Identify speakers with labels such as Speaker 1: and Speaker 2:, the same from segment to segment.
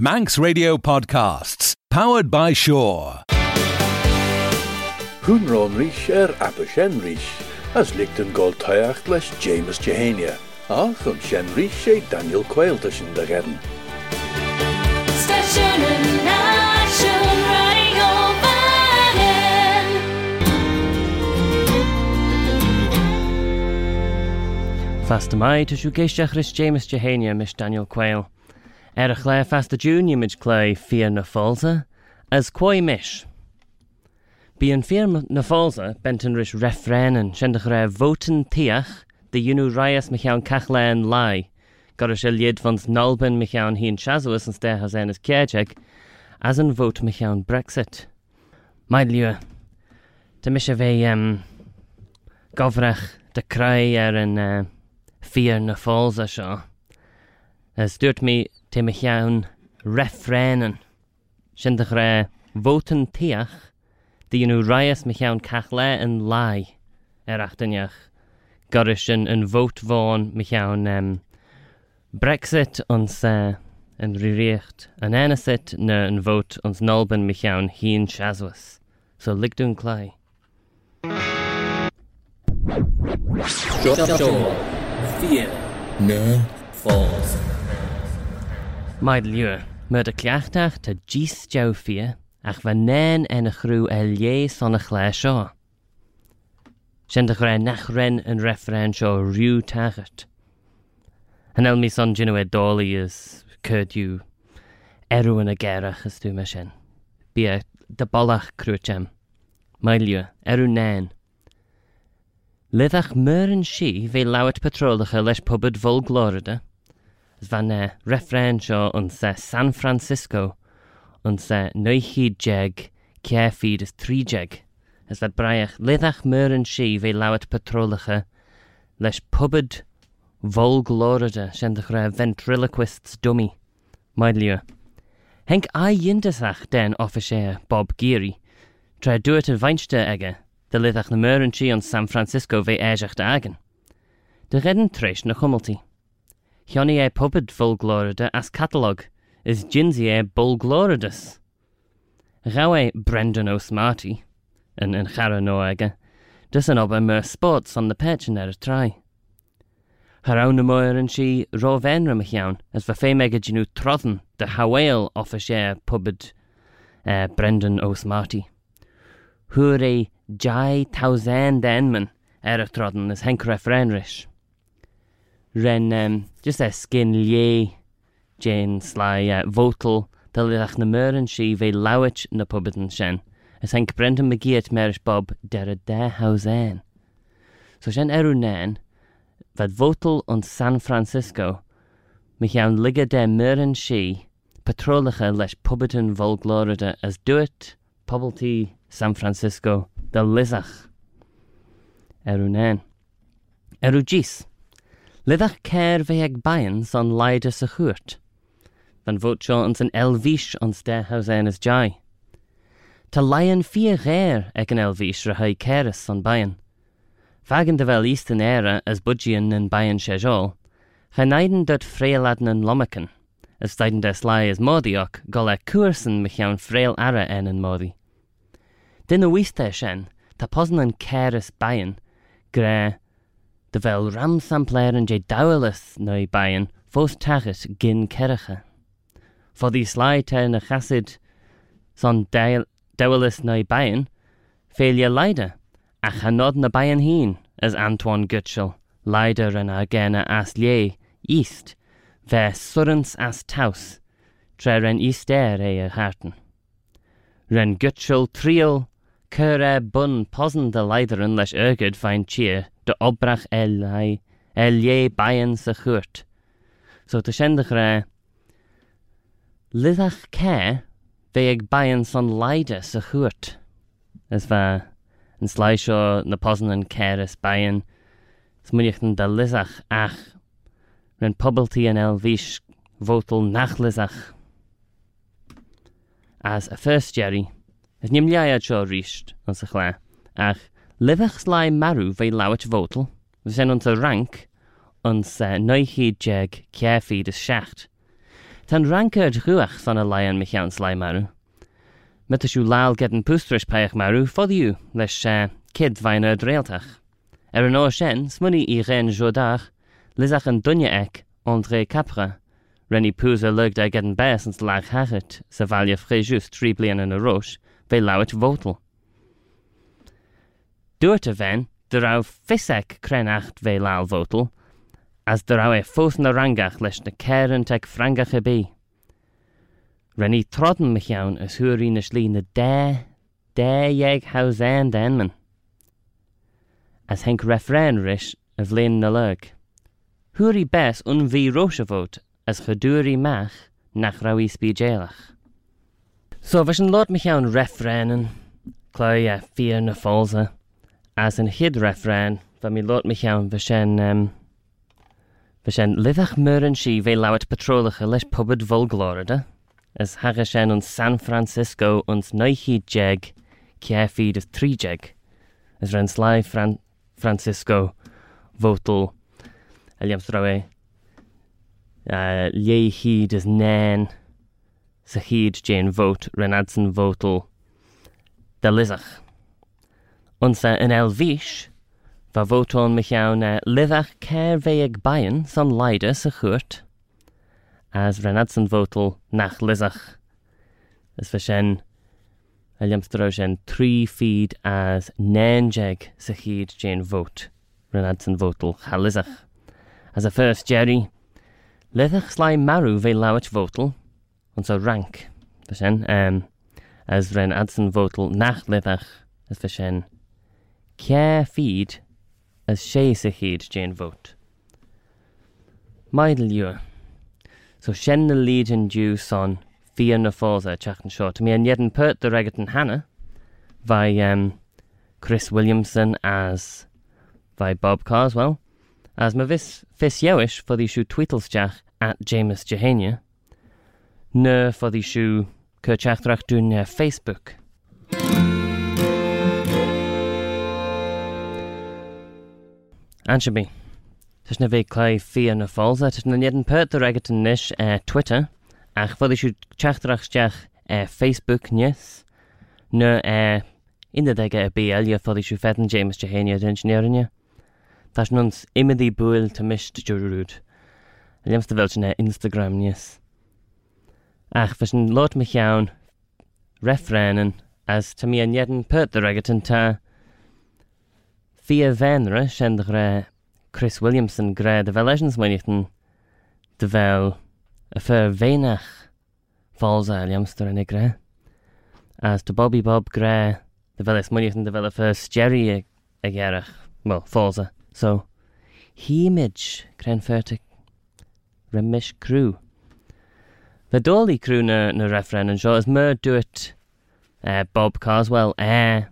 Speaker 1: Manx Radio Podcasts, powered by
Speaker 2: Shaw. Húnrónrich ar er Abershenrich, as Licton Gold Tyacht les James Jehania, ach on Shenrich sé Daniel Quail tussen de gern.
Speaker 3: Station
Speaker 4: Fasta mai tu siw geisteach James Jehania mis Daniel Quail. Ar a chléir festa dúniimiid léi fiar na fása as quaid mis. Bí an fear na fása bentan ris refrénan sin de raibh votan tiach de dionú raias me chean cechléin lai, gar se liad fans nalban me chean híon seaúas an stéchas anas céteach as an bót me chean Brexit. Maid lua Tá mis sé bheith um, gobreach de crai ar an eh, uh, fear na fása seo. Eh, stúirt mí téime cheann réfréan sin de ré bhótan tíach dtíonú raas me cheann cech le an lái ar achtainneach gar sin an bhót bháin me cheann um, Brexit ons uh, eh, an riréocht an anasit na an bhót ons nálban me cheann híon seaas, so ligún clái.
Speaker 5: Fi. No. Falls.
Speaker 4: Mae lwyr, myrd y cliachtach ta gys jaw ffia, ach fy nen en y chrw elie son y chle sio. Sian dy chre nach ren yn referen sio rhyw tachet. Yn el mi son gynnu e doli ys cyrdiw, erw yn y gerach ys dwi'n mysien. Bia, dy bolach crwytiem. Mae lwyr, erw nen. Lyddach myr yn si fe lawet patrolach y leis pobyd fol glorida, zfane referensio yn unse San Francisco yn se neuchid jeg cefyd ys trijeg. Ys fed braiach leddach myr yn si fe lawet patrolacha e, leis pubyd volglorida e, sy'n dechrau ventriloquists dummy. Maedliw. E. Henk a yndysach den officier Bob Geary. Tra duet y feinster ege, dy leddach na myr yn si yn San Francisco fe eisiach da agen. Dy redden treis na chwmlti. Hiony e er puppet as catalog, is ginsie er bulgloridus. Rawe er Brendan O'Smarty, an enchara noega, dus an oba mer sports on the perch in er try. Her own moir and she rovenrum hian, as the fe mega genu trodden, the hawail of a share pubbed uh, Brendan O'Smarty. Hure jai tausen denman, er trodden as henk refrenrish. Ren, um, just a e, skin lie, Jane sly uh, votal, dylidach na myr yn si fe lawet na pobyd yn sien. Ys henc Brendan McGeert merish Bob der y de haws en. So sien erw nen, fad votal yn San Francisco, mich iawn liga de myr yn si, patrolacha e leis pobyd yn volglorida as duet pobl ti San Francisco dylidach. Erw nen. Erw gis. Lidach céir bheith ag bain san leide sa chuirt, Van bhót seo an san elhís an stethes anas de. Tá leon fi réir ag an elhís ra haid céras san bain. Fagan de bhfuil íos an éire as budíon an bain sé seáil, cha naiden dat fréaladen an lommeken, as staiden des lei as módiíach go le cuasan me chean fréil ara en an módi. Dinne wíiste sin tá posan an céras bain, gré dy fel ram sampler yn jay dawylyth neu bain, fos tachys gyn ceracha. Fod i slai ter na chasid son dawylyth neu bain, ffeilia leida, a chanod na bain hun, as Antoine Gutschel, leider yn agena as lie, east, fe surans as taus tre ren easter ei y harten. Ren Gutschel triol, Cyrre bun posen dy leidr yn leis yrgyd fain cheer de obrach el lai, el je baien sa churt. So te shendach ra, Lidach ke, ve ag baien son leide sa churt. As va, yn slai sio na yn ceres baien, smwniach yn da ach, ren pobalty yn elvish votel nach lizach. As a first Jerry, as nim liaiad sio chla, ach, Livach slai marw fe lawet votel, ons a rank, ons uh, jeg ceafid ys siacht. Tan rankerd ruach san a lion michian slai maru. Met siw lal gedden pústris peach maru fodiú leis uh, kid vaina dreiltach. Er an ó sin smunni i ren jodach, lisach ek André Capra, renny púsa lug a gedden besens lag hachet sa valja fréjus trí blian an a rois, ve lawet votel. Dŵr y fen, dy raw ffisec crenacht fe lal fotl, as dy raw e ffwth na rangach leis na cer yn teg frangach e y bu. Renni trodden mich iawn ys hwyr un ysli na de, de ieg hawsen denman. As henc refren rish y flin na lyg. Hwyr i bes un fi rosh fod as chydwyr i mach nach raw i sbidjelach. So fes yn lot mich iawn refrenen, cloi a ffyr na folsa as yn hyd refren, fe mi lot mich iawn fe sien... Um, fe sien lyddach myr yn si fe lawet patrolach y leis pobyd folglor yda. As haga sien yn San Francisco ond neuhi jeg cia ffyd ys tri jeg. As rhan slai Fran Francisco fotl eliam strawe. Uh, Liei hyd ys nen sa hyd jen vot ren adsen votl da lyzach. Onsa an elhís, Ba bhótón me teann na liveh céir bhé ag bain san leide sa chuirt, as renad san bhótal nach lisach. Is bheit sin a lemstarrá sin trí fiad as néjeig sa chiad dé bhót renad san bhótal chalisach. As a first Jerry, Lithach sláim marú bhé leabhait bhótal an sa rank sin um, as ren ad san bhótal nach lithach is bheit sin ceaphíd as she a Jane déan bhót. Maidil so Shen the líd er an dú son fi na fósa teach an seo, mi an an pert do regat Hannah by um, Chris Williamson as by Bob Carswell, as ma vis fis jewish for the shoe tweetelsteach at James Jehania, ner for the shoe Kirchachtrach dun Facebook. Ansebi. Tus na bhéh cléid fi na fáilsa tus na néan petar agat an níis eh, Twitter ach fud siú teachtarachteach eh, Facebook níos nó ina aige a BL a fod siú fetan James de héine ingenierinne. Tás nuns imimedí buil tá mist deúrúd. Lemsta bhil sin na Instagram níos. Ach fes an lot me cheann, refréan as tá mí an néan petar agat antá, fi a venre sin de ré Chris Williamson gré de Velens muiten de bhil a fé vénach fása Liamstar an gré. As de Bobby Bob gré de muiten de a fé Jerry a well fása. So, híimiid cren fertig remis crew. The dolly crew na, na referen an seo is mer duit uh, Bob Carswell eh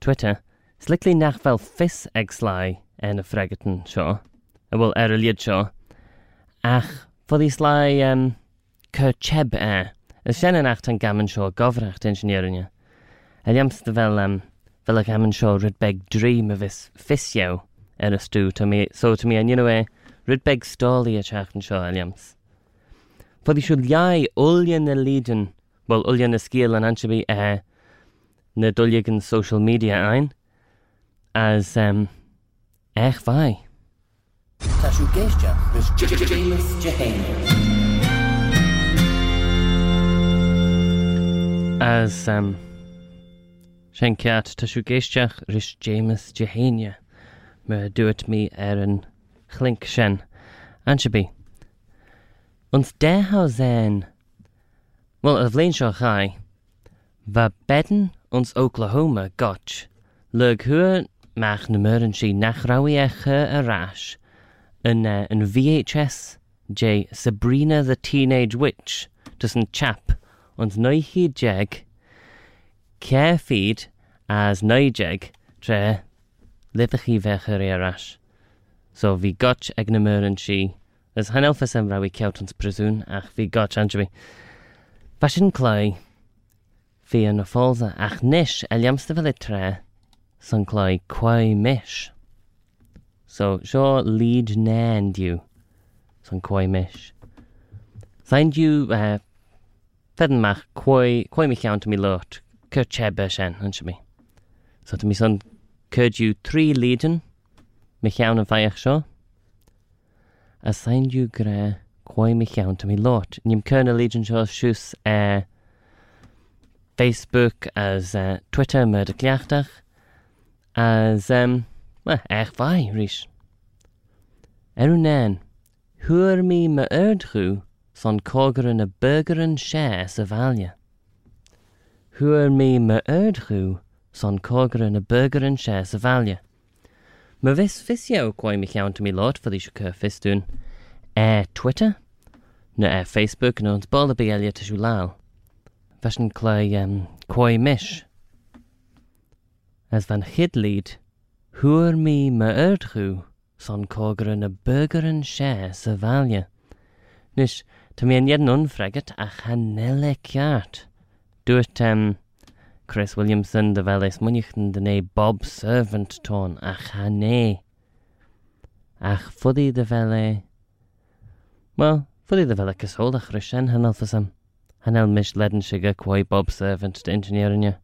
Speaker 4: Twitter Sliclí nachfuil fis ag sláid ana freigatain seo, a bhfuil er ar a liad seo, ach fod í slá um, chu cheb e. é, is sin anach an gaman seo gobhreacht insinnéirine. A dhéams de bhfuil um, bhfuil a gaman seo rid beg dream a bhís fisio ar er a stú só mí an inine rid beg stálaí a teachtain seo a dhéams. Fod í siú leid ulian na lídan bhil ulian na scíal an ansebí é na duliagan social media ein, as um, ech bhai.
Speaker 5: Tá siú géisteach gus James Jehane.
Speaker 4: As um, sin ceat tá siú géisteach ris James Jehania. me dúirt mí ar an chlink sin ansebí. Ons déá zéin Well a bléin seo chai, Ba beden ons Oklahoma gotch, le hu Mach na myr yn si nach rawi e chy a rash. Yn, uh, yn VHS j Sabrina the Teenage Witch. Dys yn chap ond neu hi jeg. Care feed as neu jeg tre lyddych chi fe chy rash. So fi gotch ag na myr yn si as hanel fys am rawi cewt ond bryswn ach fi gotch anjwi. Fashion Cloi fi yn y ffolza ach nish eliamstafel y tre sanklai quai mesh. So shaw lead nan you san quai mesh. Find you uh eh, fedden mach quai quai me count me lot kerchebe shen hunch me. So to me son curd you three legion me count and fire A Assigned you gra quai me count me lot. Nim kernel legion shaw shoes uh eh, Facebook as uh, Twitter murder cliachtach. as um, ach bhaid ríis. Ar nein, thuair mí me ardrú san cógur na burgeran sé sa bhaile. Thuair mí me ardrú san cógur na burgeran sé sa bhaile. Ma bhís fisio chuin me cheanta mí lát fa se chu fistún é Twitter na ar Facebook nó an ballbí eile a siú láil. Bheits an clé chuoi mis as bhean chidlíd, thuair mí me ardrú san cógurann na bugaran sé sa bhaile. Nus tá mé an dhéanún freigat a chanéile ceart. Dúirt tem um, Chris Williamson de bheile muniuchten den é Bob Servant tón a chané. Ach fudaí de bheile Well, fudaí de bheile cosóla chru sin hanalfa sam. Hanel mis ledan si go chuoi Bob Servant de ingenierne.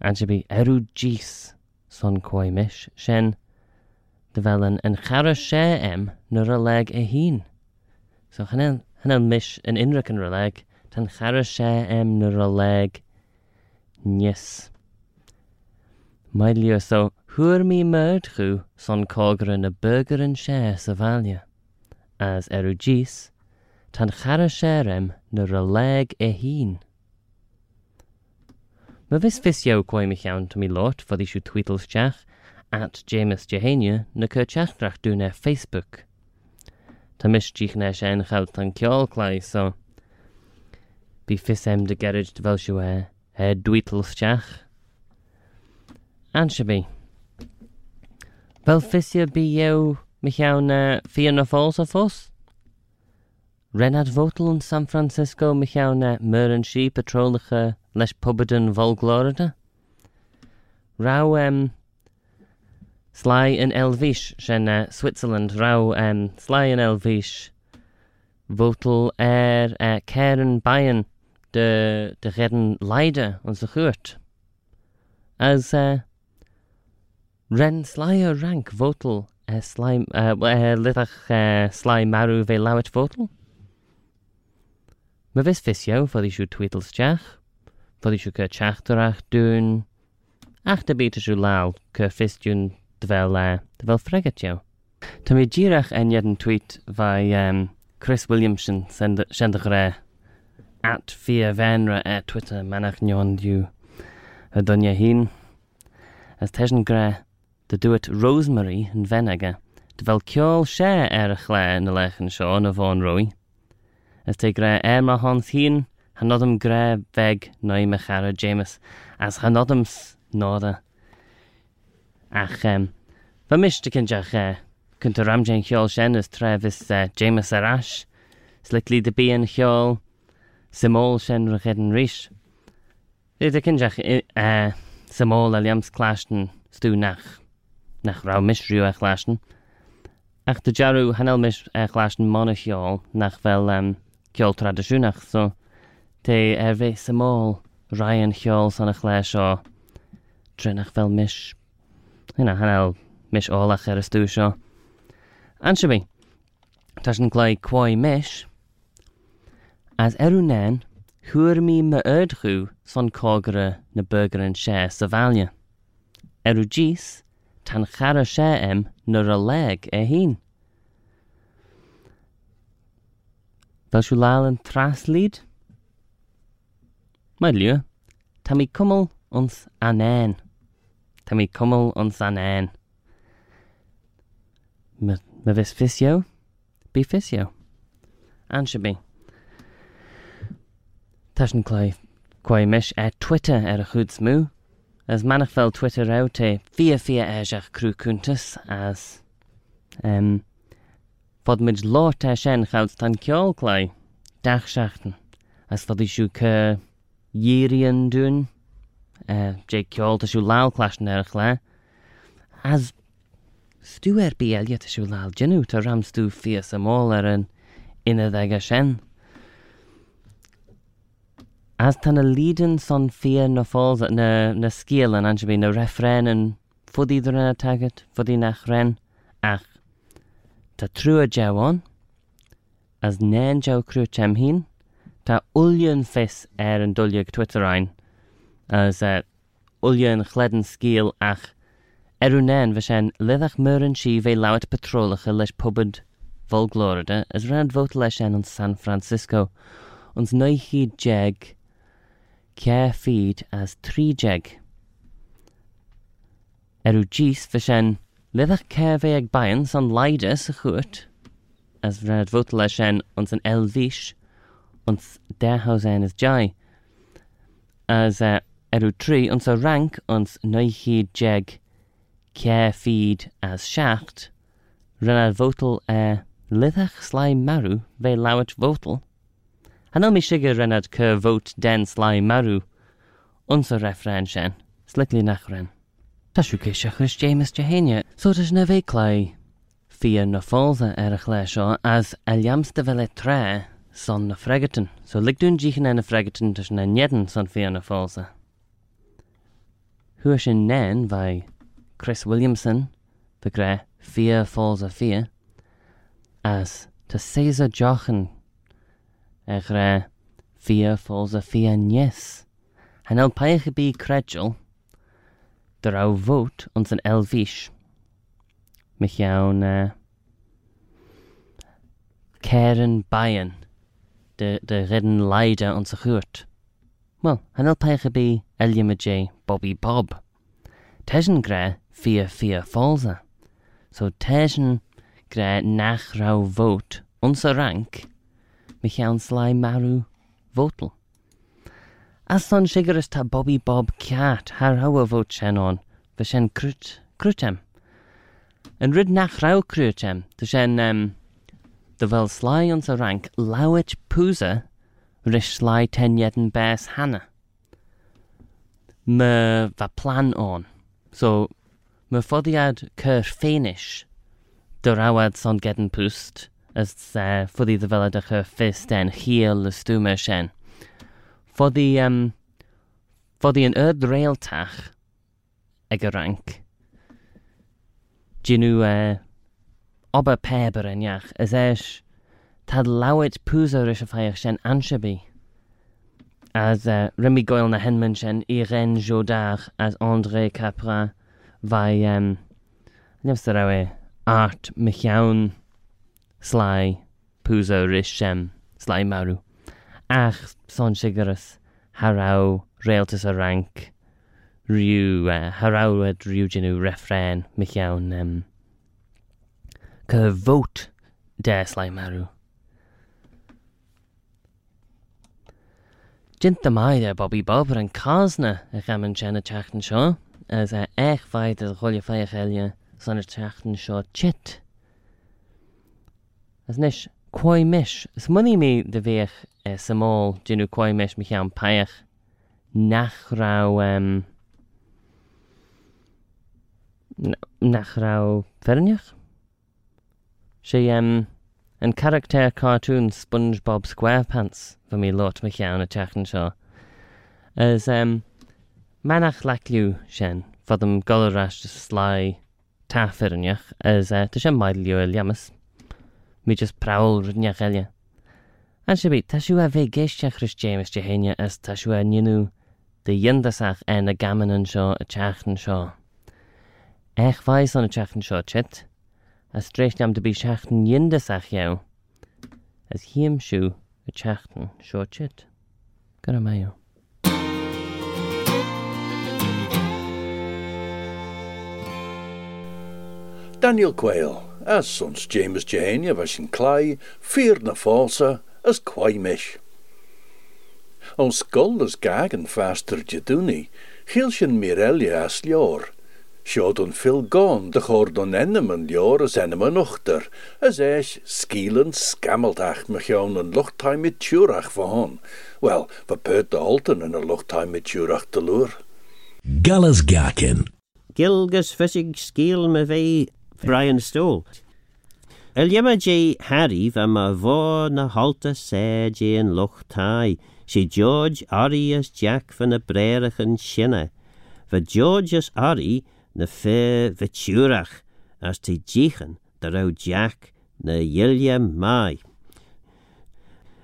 Speaker 4: an se bí erú díos san choimiis sin, de bhelan an charra sé am nuair a le a hín. So hanna mis an inrachan ra le tan charra sé am nuair a le níos. Maid leo so thuair mí murdchú san cógra na bugaran sé sa bhaile, as erú díos, tan charra sé am nuair a le a hín. Vis fisio quoi mi chaun to mi lot for tweetles chach at James Jehania na ar Facebook. Mis dích na sé an clai so bí fisem de gerid de bhil siú é e dweetelsteach. An se bí. Wel fisio bí jou mi chaun uh, fi na fós a fós? Renad Votel in San Francisco mi chaun mur an si patrolige leis pubaden volglorida? Rau um, Sly in Elvish uh, Switzerland rau um, Sly in Elvish Votel er uh, Karen Bayern de, de redden leide onze geurt. As uh, ren slyer rank votel uh, sly uh, uh, sly maru ve votel. Ma vis fisio fod i siw tweetles teach, fod i siw cyr teachtorach dŵn, ach da byd siw law cyr fistwn dyfel le, dyfel fregat iawn. Ta mi girach eniad yn tweet fai um, Chris Williamson sendach re at fia fenra e Twitter manach nion diw y dynia hun. As tesion gre, dy dwyt Rosemary yn fenega, dyfel ciol share er y chle yn y lech yn sio yn y fôn rwy. as te gré éim a hons hín han nodum gré bheith nóime chara James as han nodums náda ach um, Ba miste cin deach uh, chun tú ramgéin cheol sin is trefhis uh, eh, James arás, slik lí de bíon cheol simó sin ruchéad an ríis. I de cindeach uh, simó a liamsláisten stú nach nach ra misriú a e chláisten. Ach do dearú hanel mis a chláisten mna cheol nach bhfuil um, ceol tradiisiúnach so té ar bhéh sa mó raon cheol sanna chlé seo trinach fel mis ina hanal mis ólach ar a stú seo. An se bhí Tá an gléid chuáid mis as er arú nein thuair mí me ardchú san cógara na burgeran sé sa bhaile. Er arú díos tan chara sé am nuair a le a hín. Fel siw lal yn traslid? Mae liw, ta mi cwml ons anen. Ta mi cwml ons anen. Me vis fisio? Bi fisio. Ansio bi. Tashin clai quai Twitter er a smú, as manach Twitter out te fia fia eisiach cúntas as um, fod mid láirte sin chas tan ceolláid deach seachtain as fod eh, siú chu dhéiríon dún dé ceolta siú láclaisn ar le as stú er ar béalge a siú láil genú tar ramstú fios am mó ar an ina aige sin. As tanna lídan san fé na fáil na, na scéalan an se bhí na réfréin an fudíidir na tagad fudí nach ren ach Ta trua jawon, as nain jaw crw chemhin, ta ulion fis er yn dwlyg Twitter ein, as eh, uh, ulion chledyn sgil ach erw nain fysien lyddach myrin si fe lawet patrolach y leis pobyd volglorida, as rand fot leis yn San Francisco, ons neu hyd jeg, care feed as tri jeg. Erw gis fysien Lyddach cerfe ag bain son leidus y chwrt, as rhaid fwtla sien ons an elfish, ons derhaus en is jai. As eh, uh, erw tri ons a rank ons neuchyd jeg cerfyd as siacht, rhaid fwtl e uh, lyddach slai marw fe lawet fwtl. Hanel mi sigur rhaid cyr fwt den slai marw, ons a refren sien, sligli nach ren. Tásúké se chus James de héine sotas na bhéclai. Fion na fása ar a chlé seo as a leamsta bheile tré san na fregatan, so ligún ddíchan na fregatan tus na nedan san fion na fása. Thua sin nén bhai Chris Williamson be gré fi fása fi as tá sésa jochan ag ré fi fása fi nes. Han el peiche bí creidil, de ra bhót an san elhís me chean céan eh, bain de de rian leide an sa chuúirt. Well an alpéige bí Elliamaé Bobby Bob. Teisan gré fi fi fása, so teisan gré nachrá bhót onsa rank me chean sláim marú vótal. Athlon sigur ta Bobby Bob Cat har hawa vo chenon, fy sien crwt, crwtem. Yn ryd nach rhaw crwtem, dy sien, um, dy fel slai ond sa rank lawet pwsa, rys slai teniad yn bes hana. Mae fa plan on. So, mae ffoddiad cyr ffeinish dy'r awad son gedyn pwst, ys uh, eh, ffoddi ddyfelad o'ch fist en hiel y stwmer sien. Fod i, um, fod i yn yd reil tach ag y rank. Dyn nhw uh, oba peb yr eniach, ys eis tad lawet pwys o'r eisiau ffaiach sy'n ansiabu. As uh, Remy Goyle na henmyn sy'n Irene Jodar as André Capra fai um, nefstyr awe Art Michiawn Slai Pwys o'r eisiau Slai Marw ach son sigarus haraw realtus a rank rhyw e, uh, harawed rhyw genw refren mich iawn um, cyfot deslai marw. Jint amai da Bobby Bob yn casna a chaman chen a chachtan sio, as e a eich faid a chwilio fai a chelia son a chachtan sio chit. As nish, Coimis s muí mé de bhéh eh, samá dunú coimis me chean peach nachrá um, nachrá ferneach sé um, an charactéir cartún SpongeBob Squarepants bfu mí lot me chean na techan seo. As um, menach leliú sin fad am goreiste slá táferneach as uh, eh, tá sé maidliú a lemas. Mi just prawl rydniach elia. An sibi, ta siw a fe geisiach rys James Jehenia as ta siw a nynw dy yndasach en y gaman yn sio y teachn sio. Ech faes on y teachn sio chit, as streich am de bi seachten yndasach jou, as hiem siw y teachn sio chit. Gyda maio.
Speaker 2: Daniel Quayle, as sons James Jehania was in clai, fear na falsa, as quai mish. Ons skull as gagen faster jaduni, Gilsjen Mirelia as lior. On fil gon, de chord on ennem en lior as ennem en ochter, as eis skielen skammeltach mechoon en luchttuin met tjurach van. Wel, we peut de holten en luchttuin met tjurach te loer.
Speaker 6: Gallas Gakin.
Speaker 7: Gilgus fysig sgil me fe Brian Stoll.
Speaker 6: Eliama J. Ma vo na halta sé J. yn loch tai, si George Arias Jack van y brerach yn sinne. Va George's Ari na fe veturach, as ti jichen, rau Jack na Yilja mai.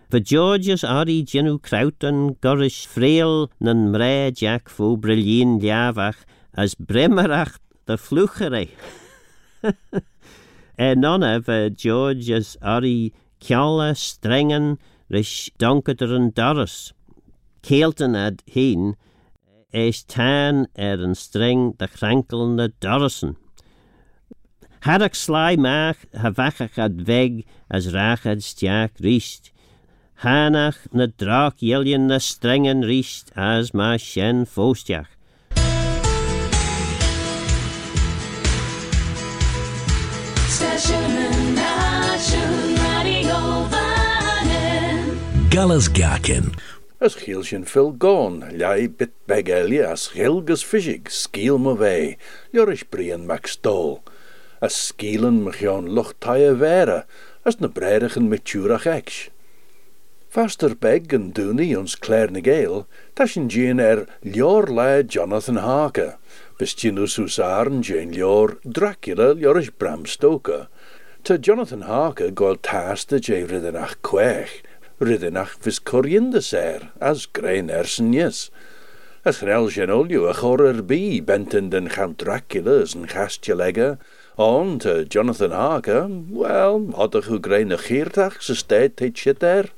Speaker 6: Va George's Ari genu krauten gorish freel nan mre Jack vo brilien liavach, as bremerach de flucherei. E nonna va George's Ari kjalla strengen rish donketer en doris. Keelten ad heen, is tan er een streng de krankelende dorsen. Had ik sly maag, havachach ad weg, as rachad stjaak riest. Hanach na draak jeljen na strengen riest, as ma shen foostjach.
Speaker 1: Gallas Gakin.
Speaker 2: As gielsjen fil gone, ljai bit beg elje as gilgus fishig, skiel me wei, jorish brien stol. As skielen me gion luchtaie were, as na breidigen met tjurach eksch. Faster beg en dooney ons Claire Gale, tashin er lior lai Jonathan Harker, bestinus usaren jean lior Dracula jorish Bram Stoker. Te Jonathan Harker goil taste jay riddenach kwech, riddenach vis coriander ser, as grain ersen yes. As grel genolio a chorer bi benten den cham Dracula's gastje legge, on te Jonathan Harker, wel, had er grain a geertach, se steed heit shit er.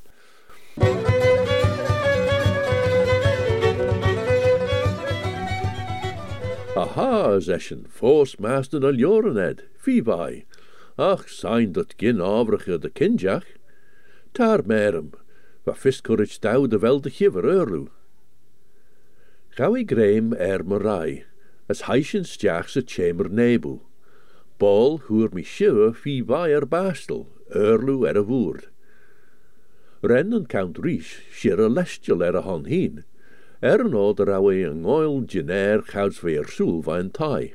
Speaker 2: Aha, zeschen, fos master al jorened, fibai. Ach, sein dat gin avrige de kinjach. Tar merem, wa fiskurich dau de wel de giver eurlu. Gawi greim er marai, as heischen stjach se chamber nebu. Bol hoer mi shiver fibai er bastel, eurlu er a woerd. Ren en Count Riche shir a lestial er a heen, er an oed er awe an oil genair chouds ve er soel en tai.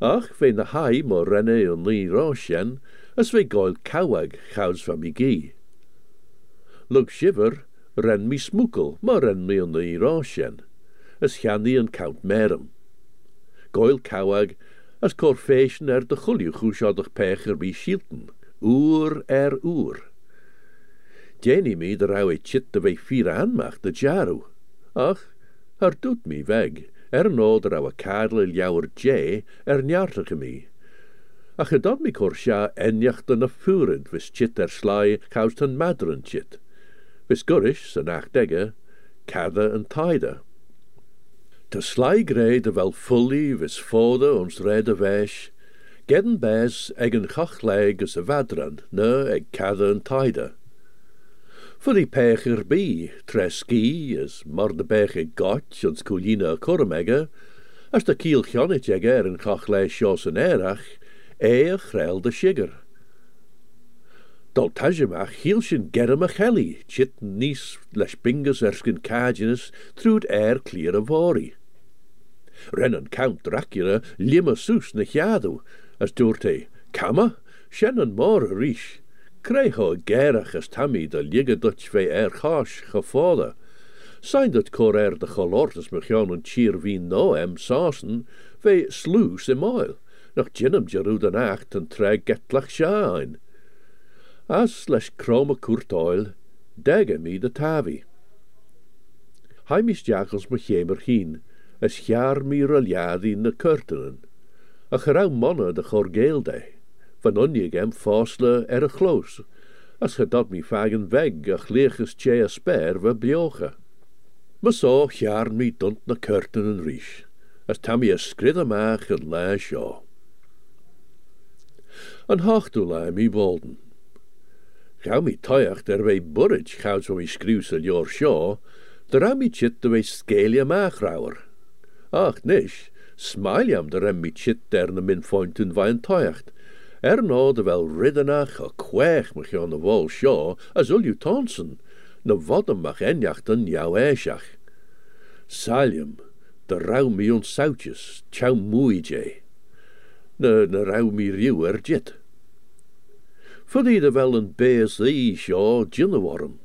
Speaker 2: Ach, ve na hai mo renne an li roshen, ys fe goel cawag chaws fam i gi. Lwg sifer, ren mi smwgl, mae ren mi yn ei rosien, ys hiannu yn cawnt merym. Goel cawag, ys corfeisyn er dy chwliw chwsiodach pech yr mi siltyn, ŵr er ŵr. Deni mi dy raw e chit dy fe ffyr anmach dy jarw, ach, ar dwt mi feg, er nod raw y cadl il iawr je er niartach i mi. Ach dat mi korsja enjacht de furend vis chit er sly kaust een madren chit. Vis gurish, se nach degge, kadde en tide. Te sly grey de wel fully vis fode ons rede wees, gedden bes egen gachleg as a vadran, ne eg kadde en tide. Voor die pecher bi, treski, as mar de beche got, ons coolina cormega, as de kiel gjonnet jeger en en erach, e a chrel de tajamach hielshin gerem a chelly, chit nis leis bingus erskin caginus, trúd air clear. Rennen Count Dracula limma sus as dúrte, kama, shannon mor a rish. Creho gerach as tammy de ligge dutch ve er gefode. Sein dat de cholortes me gaan een cheer wie no em sausen, ve sluis im oil, noch jinnum jeru den acht en treg getlach shine. As les chroma kurt oil, dege mi de tavi. Jagels me chemer hien, as jaar mi roljadi na kurtenen. A gerau monne de gorgeelde. Van onje gem fosle er a chloos, as ge mi fagen weg a chleeches tje a sper we bjoge. Me so jaar mi dunt na kurtenen riech, as tam a en la sjo. An hachtu la mi bolden. Gauw mi toiach der wei burrich gauw zo mi skriwsel jor sjo, der am mi chit de wei skelia maachrauwer. Ach nish, smailjam der am mi chit der min fointen wein toiacht, er no de wel riddenach a kwech me aan de wol sjo, as ul ju tonsen, na vodden mag enjachten jou. Salium, de rauw mi ons soutjes, tjau. Na, na rauw mi rieuwer jit. Fyddi de wel een bees ddi sio gynna warm.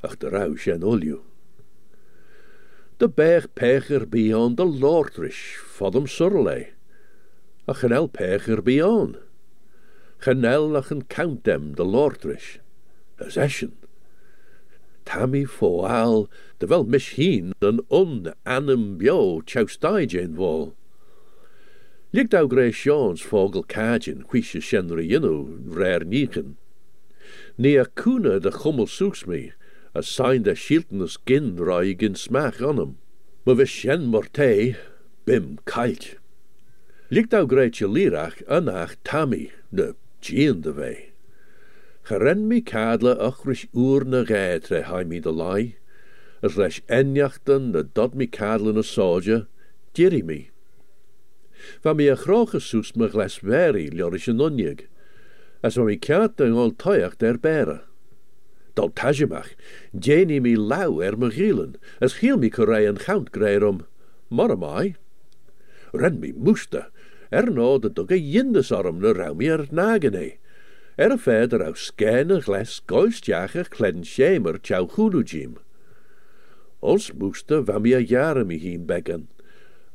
Speaker 2: Ach de rauw sien olio. De berg pecher beyond de lordrish, fodum surley. A chanel pecher beyond. Chanel ach een count dem de lordrish. As eschen. Tammy foal, de wel misschien een on anem bio choustai jane wall. Ligt grey Sean's vogel cajin, quisje shenre yinu, rare nichen. Ni a kuna de chummel soeks me, a sign de shiltens gin roi gin smach on him. Maar we shen morte, bim kalt. Ligt au greitje lirach anach tammy, de gien de wei. Geren mi kadle achris oerne geitre hai mi de lai, as leis enjachten de dot mi kadle na soja, diri mi. Van mi a chroche soes me gles veri ljoris an onjeg, as van mi kaat en ol toiach der bere. Dal tajemach, jeni mi lau er me gielen, as giel mi korei en gaunt greir om, mor mai. Ren mi moeste, er no de dugge jindes arm na rau mi er nagene, er a verder au skene gles goistjager schemer tjau mi a jare mi hien beggen,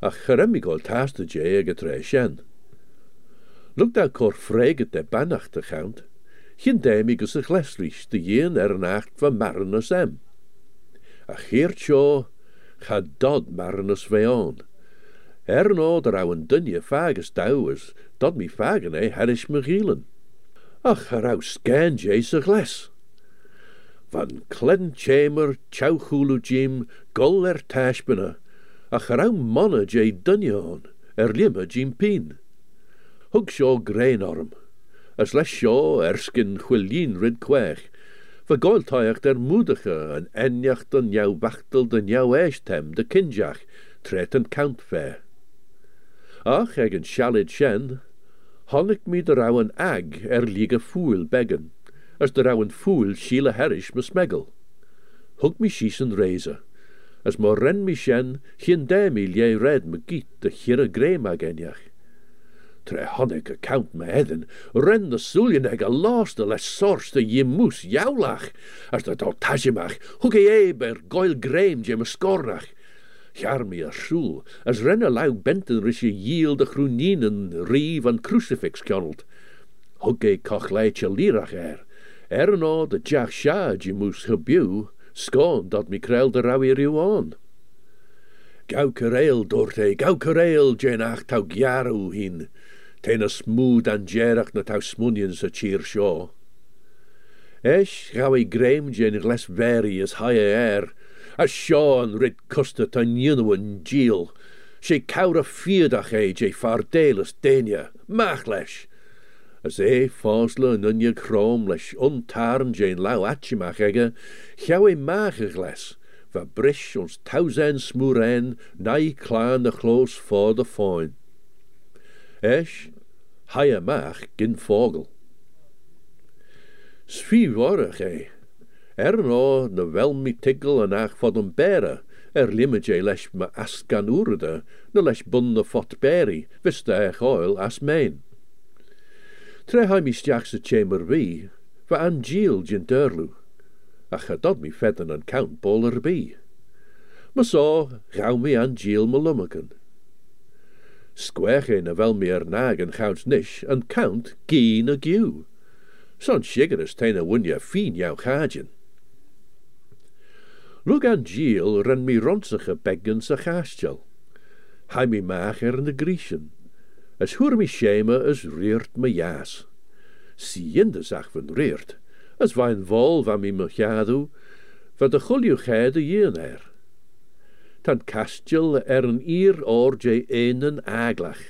Speaker 2: ach geremmig ol taaste je ag tre shen. Luk da kor freget de bannacht te gaunt, gin deimig as a glesrich de jen er nacht van marnus em. A geert sjo, ga dod marnus veon. Er no der au een dunje fages douwes, dat mi herish me gielen. Ach, er au scan gles. Van klen chamber, chauchulu jim, gol er ach er au manne je dunje er limme jim pin. Hug as les sjo erskin chwilien rid kwech, goiltaach der moedige en enjacht an jou wachtel den jou eistem de kinjach, tret een count fair. Ach, eg een shalid shen, honnig mi de rauwen ag er liege foel as de rauwen foel schiele herish me smegel. Hug mi schiessen reize, as mo ren mi de lie red me giet de chire enjach. Tre honnig account me ren de suljen eg a laste les sors de je moes as de dal e eber goil greem je me skornach, Jaar mi a sjoel, as renne lau benten risje yiel de groeninen rie van crucifix kjonnelt. Hug e koch er, er no de jach sja je moes skoon dat mi krel de rauw riw aan. Gauw kereel doort e, gauw kereel jen ach tau gjaru hin, ten a smoed an jerach na tau smunien sa cheer sjo. Esh gauw e greim jen gles veri as er, a Sean rid custa tan yunwan geel. She cawr a fiadach e je fardelas denia, mach leis. As e fosle yn unia crom leis untarn je'n law atchimach ege, chiaw e mach ag les, va brish ons tausen smúren nai clan de for de. Esh, haie mach gin vogel. Svi warach e, er no na wel mi tigel en ach fod bere, er limme je leis me askan oerde, na leis bunne fot beri, ech oil as mein. Tre ha mi stiach se chamber vi, va an giel gin derlu, ach dod mi fedden an count boler bi. Ma so, gauw mi an giel me lummeken. Squech e na wel mi er nag en gouds nish, an count gien a giw. Son shigeres tein a wunja fin jou gajen. Lug an giel ren mi ronsige beggen sa chastjel. Hai mi maag er in de Griechen. As hoer mi scheme as reert me jaas. Siende zag van reert. As wein vol van mi mechadu, van de chulju geide jen er. Tan kastjel er een ier oor je enen aglach.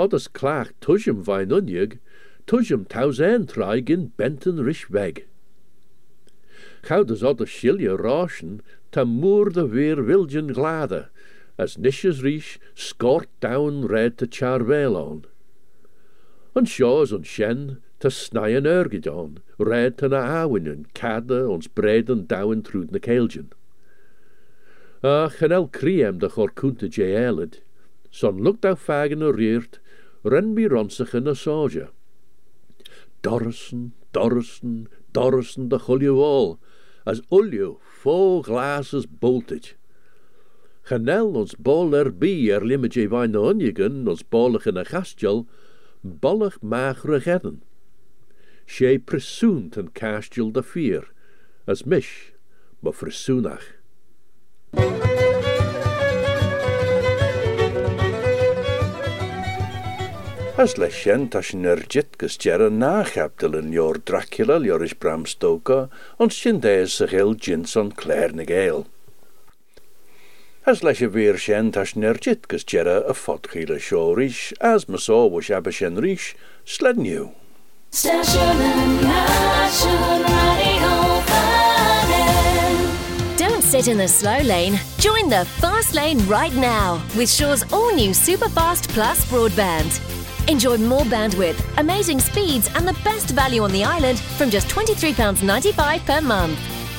Speaker 2: Odders klaag tujem wein unjeg, tujem tausen traig in benten rish weg. Gouders odder schilje rauschen, ta moer de weer wilgen glade, as nisjes riech skort down red te charvel on. An sjås an sjen, te snien ergedon, red te na awinen, kade ons breden down trud na keelgen. Ach, en el kriem de chor kunte je eled, son lukt au fagen a reert, ren bi ronsige na soja. Dorrison, Dorrison, Dorrison de chulju wall, as ulju fo glasses boltage. Genel ons bol er bi er limit je wijn onjegen, ons bollig in a gastjel, bollig magere gedden. She presoent en castjel de vier, as mish, maar versoenach. As ar jitgus dear nachaptal in leor Dracula leoris Bram Stoker sin déis a géil jins an Claire. As leis a bhír sin tá sin ar jitgus dear a fodchéile seoris as ma só was abbe sin ríis sledniu.
Speaker 3: Station Nation Radio Fun.
Speaker 7: Don't sit in the slow lane. Join the fast lane right now with Shaw's all new Superfast Plus broadband. Enjoy more bandwidth, amazing speeds, and the best value on the island from just £23.95 per month.